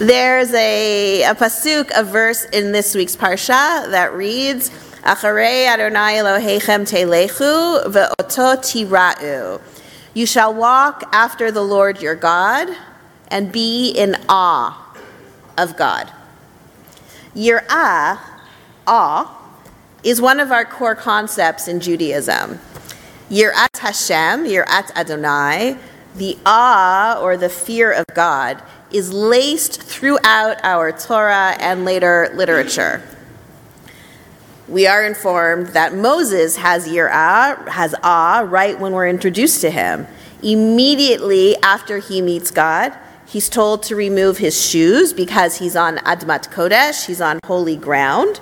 There's a, a pasuk, a verse in this week's parsha that reads, Acharei Adonai Elohechem ve'oto. You shall walk after the Lord your God and be in awe of God. Yir'ah, awe, is one of our core concepts in Judaism. Yirat Hashem, Yirat Adonai, the awe or the fear of God, is laced throughout our Torah and later literature. We are informed that Moses has yirah, has awe, right when we're introduced to him. Immediately after he meets God, he's told to remove his shoes because he's on Admat Kodesh, he's on holy ground.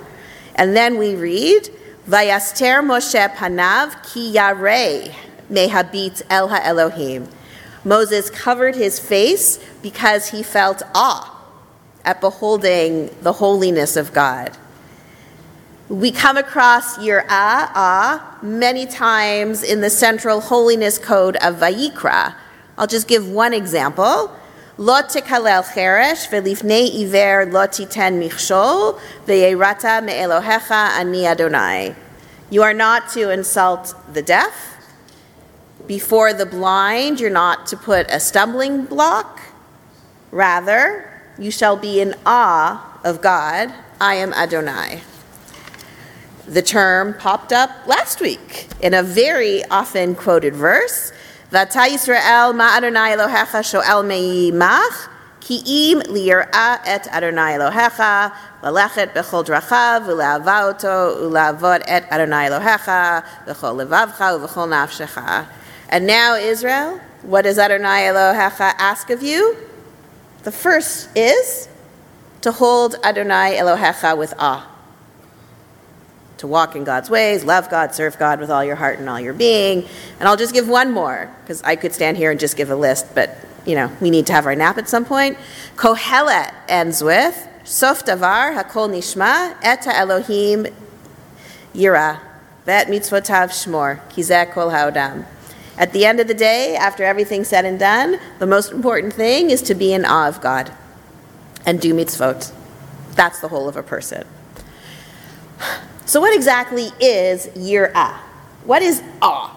And then we read, Vayaster Moshe panav ki yareh mehabit el ha'elohim. Moses covered his face because he felt awe at beholding the holiness of God. We come across Yir'ah, ah, many times in the central holiness code of Vayikra. I'll just give one example. Tekalel cheresh velifnei iver lo titen michshol ve'erata me'elohecha ani Adonai. You are not to insult the deaf, before the blind, you're not to put a stumbling block. Rather, you shall be in awe of God. I am Adonai. The term popped up last week in a very often quoted verse. Vata Yisrael ma Adonai Elohecha shoel me'imach ki im liyir'a et Adonai Elohecha Lalechet bechol drachav oto ule'avod et Adonai Elohecha bechol levavcha uvechol nafshecha and now, Israel, what does Adonai Elohecha ask of you? The first is to hold Adonai Elohecha with awe. To walk in God's ways, love God, serve God with all your heart and all your being. And I'll just give one more, because I could stand here and just give a list, but you know, we need to have our nap at some point. Kohelet ends with Sof davar hakol nishma et Elohim yira vet mitzvotav shmor kizeh kol haodam. At the end of the day, after everything's said and done, the most important thing is to be in awe of God and do mitzvot. That's the whole of a person. So, what exactly is yirah? What is awe?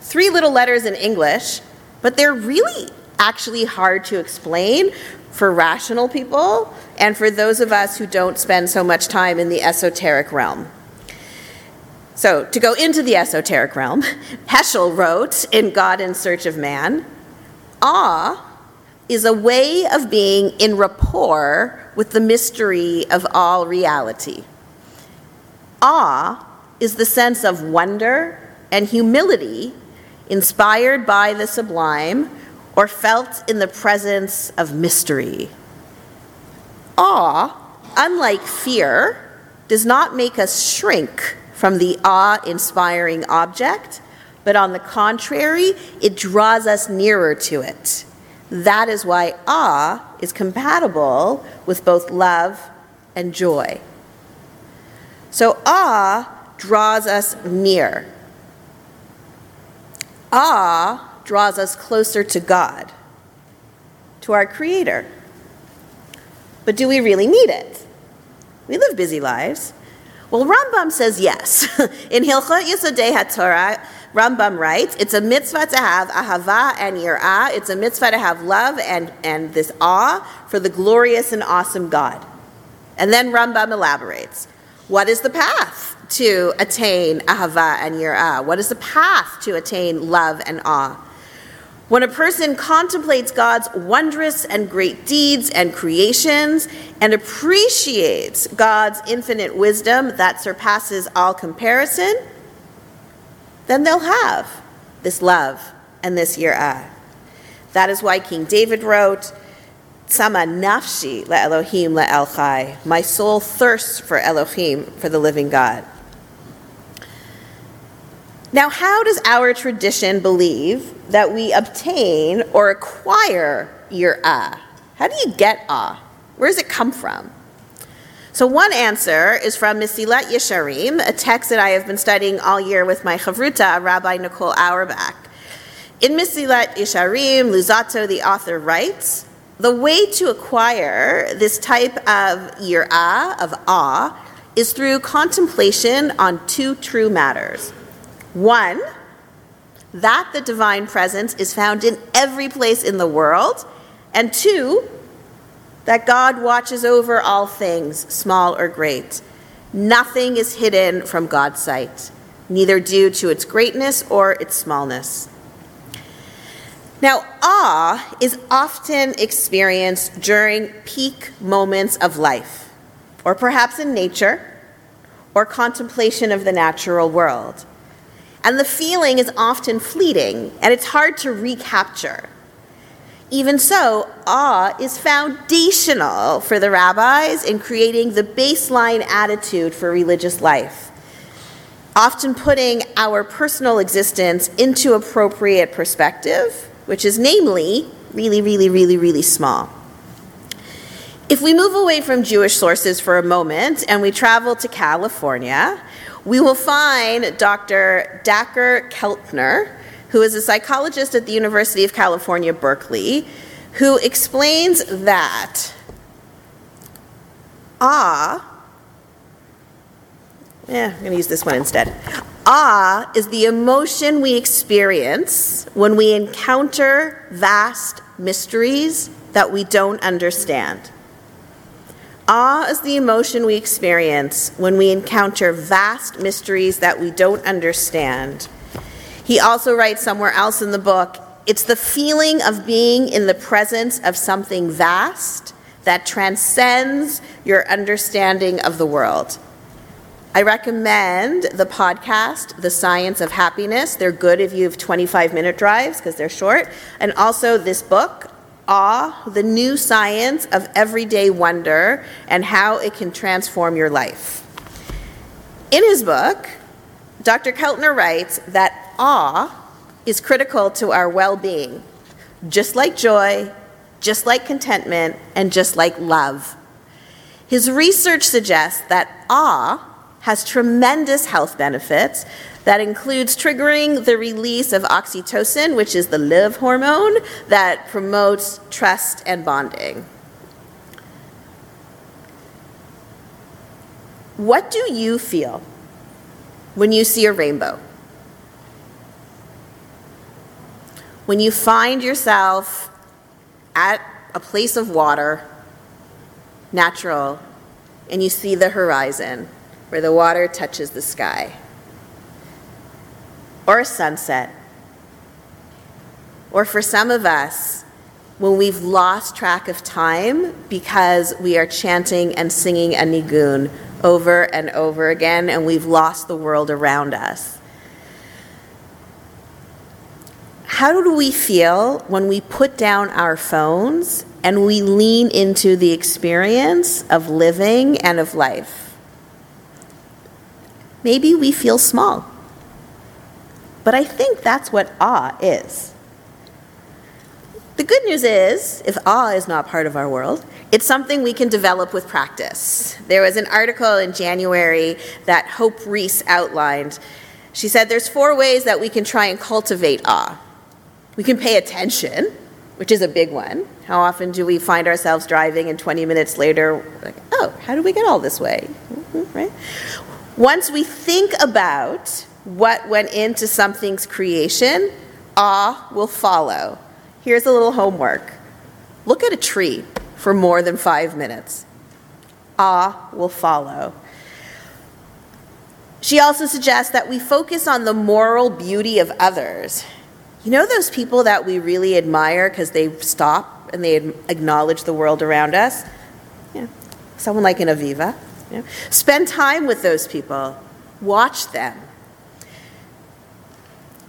Three little letters in English, but they're really actually hard to explain for rational people and for those of us who don't spend so much time in the esoteric realm. So, to go into the esoteric realm, Heschel wrote in God in Search of Man awe is a way of being in rapport with the mystery of all reality. Awe is the sense of wonder and humility inspired by the sublime or felt in the presence of mystery. Awe, unlike fear, does not make us shrink from the awe inspiring object, but on the contrary, it draws us nearer to it. That is why awe is compatible with both love and joy. So, awe draws us near. Awe draws us closer to God, to our Creator. But do we really need it? We live busy lives. Well, Rambam says yes. In Hilchot Yesodei HaTorah, Rambam writes, it's a mitzvah to have ahava and yirah. It's a mitzvah to have love and, and this awe for the glorious and awesome God. And then Rambam elaborates. What is the path to attain ahava and yirah? What is the path to attain love and awe? When a person contemplates God's wondrous and great deeds and creations and appreciates God's infinite wisdom that surpasses all comparison, then they'll have this love and this yirah. That is why King David wrote, Sama nafshi la Elohim la El Chai. My soul thirsts for Elohim, for the living God. Now, how does our tradition believe that we obtain or acquire your ah? How do you get ah? Where does it come from? So, one answer is from Mesilat Yesharim, a text that I have been studying all year with my chavruta, Rabbi Nicole Auerbach. In Mesilat Yesharim, Luzzatto, the author, writes The way to acquire this type of yirah, of awe, is through contemplation on two true matters. One, that the divine presence is found in every place in the world, and two, that God watches over all things, small or great. Nothing is hidden from God's sight, neither due to its greatness or its smallness. Now, awe is often experienced during peak moments of life, or perhaps in nature, or contemplation of the natural world. And the feeling is often fleeting, and it's hard to recapture. Even so, awe is foundational for the rabbis in creating the baseline attitude for religious life, often putting our personal existence into appropriate perspective, which is namely really, really, really, really small. If we move away from Jewish sources for a moment and we travel to California, we will find Dr. Dacher Keltner who is a psychologist at the University of California, Berkeley, who explains that awe, yeah, I'm going to use this one instead. Awe is the emotion we experience when we encounter vast mysteries that we don't understand. Awe is the emotion we experience when we encounter vast mysteries that we don't understand. He also writes somewhere else in the book it's the feeling of being in the presence of something vast that transcends your understanding of the world. I recommend the podcast, The Science of Happiness. They're good if you have 25 minute drives because they're short. And also this book, Awe, the new science of everyday wonder and how it can transform your life. In his book, Dr. Keltner writes that awe is critical to our well being, just like joy, just like contentment, and just like love. His research suggests that awe has tremendous health benefits that includes triggering the release of oxytocin, which is the love hormone that promotes trust and bonding. What do you feel when you see a rainbow? When you find yourself at a place of water, natural, and you see the horizon where the water touches the sky, or a sunset, or for some of us, when we've lost track of time because we are chanting and singing a nigun over and over again and we've lost the world around us. How do we feel when we put down our phones and we lean into the experience of living and of life? Maybe we feel small. But I think that's what awe is. The good news is, if awe is not part of our world, it's something we can develop with practice. There was an article in January that Hope Reese outlined. She said there's four ways that we can try and cultivate awe. We can pay attention, which is a big one. How often do we find ourselves driving and 20 minutes later, like, oh, how did we get all this way? Mm-hmm, right? Once we think about what went into something's creation, awe will follow. Here's a little homework look at a tree for more than five minutes. Awe will follow. She also suggests that we focus on the moral beauty of others you know those people that we really admire because they stop and they acknowledge the world around us? Yeah. Someone like an Aviva. Yeah. Spend time with those people, watch them.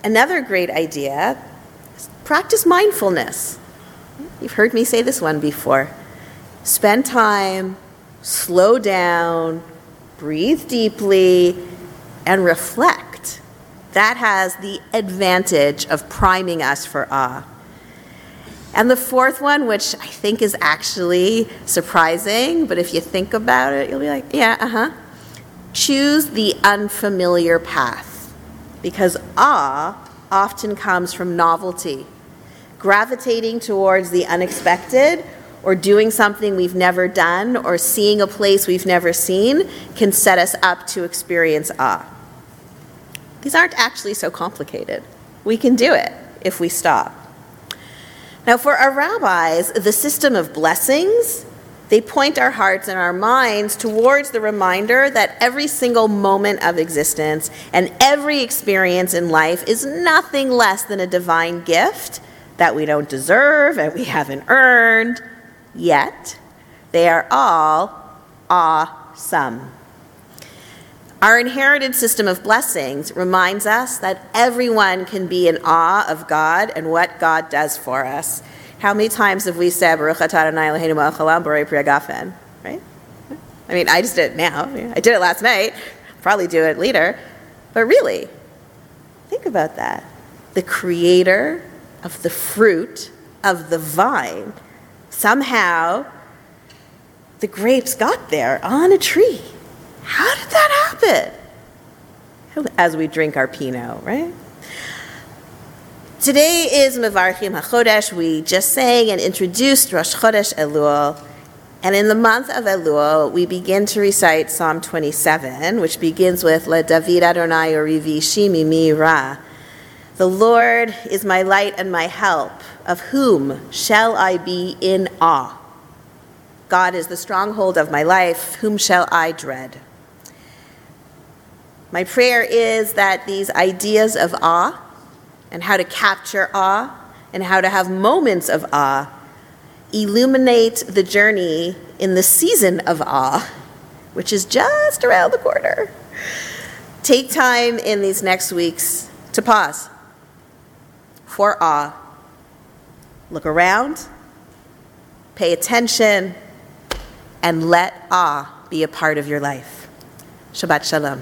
Another great idea is practice mindfulness. You've heard me say this one before. Spend time, slow down, breathe deeply, and reflect that has the advantage of priming us for awe. And the fourth one, which I think is actually surprising, but if you think about it, you'll be like, yeah, uh huh. Choose the unfamiliar path because awe often comes from novelty. Gravitating towards the unexpected or doing something we've never done or seeing a place we've never seen can set us up to experience awe. These aren't actually so complicated. We can do it if we stop. Now, for our rabbis, the system of blessings, they point our hearts and our minds towards the reminder that every single moment of existence and every experience in life is nothing less than a divine gift that we don't deserve and we haven't earned yet. They are all awesome. Our inherited system of blessings reminds us that everyone can be in awe of God and what God does for us. How many times have we said, Baruch atah Adonai borei? Right? I mean, I just did it now. I did it last night. Probably do it later. But really, think about that. The creator of the fruit of the vine, somehow the grapes got there on a tree. How did that happen? As we drink our Pinot, right? Today is Mevarchim HaChodesh. We just sang and introduced Rosh Chodesh Elul. And in the month of Elul, we begin to recite Psalm 27, which begins with Le David Adonai Orivi Shimi Mi Ra. The Lord is my light and my help. Of whom shall I be in awe? God is the stronghold of my life. Whom shall I dread? My prayer is that these ideas of awe and how to capture awe and how to have moments of awe illuminate the journey in the season of awe, which is just around the corner. Take time in these next weeks to pause for awe. Look around, pay attention, and let awe be a part of your life. Shabbat Shalom.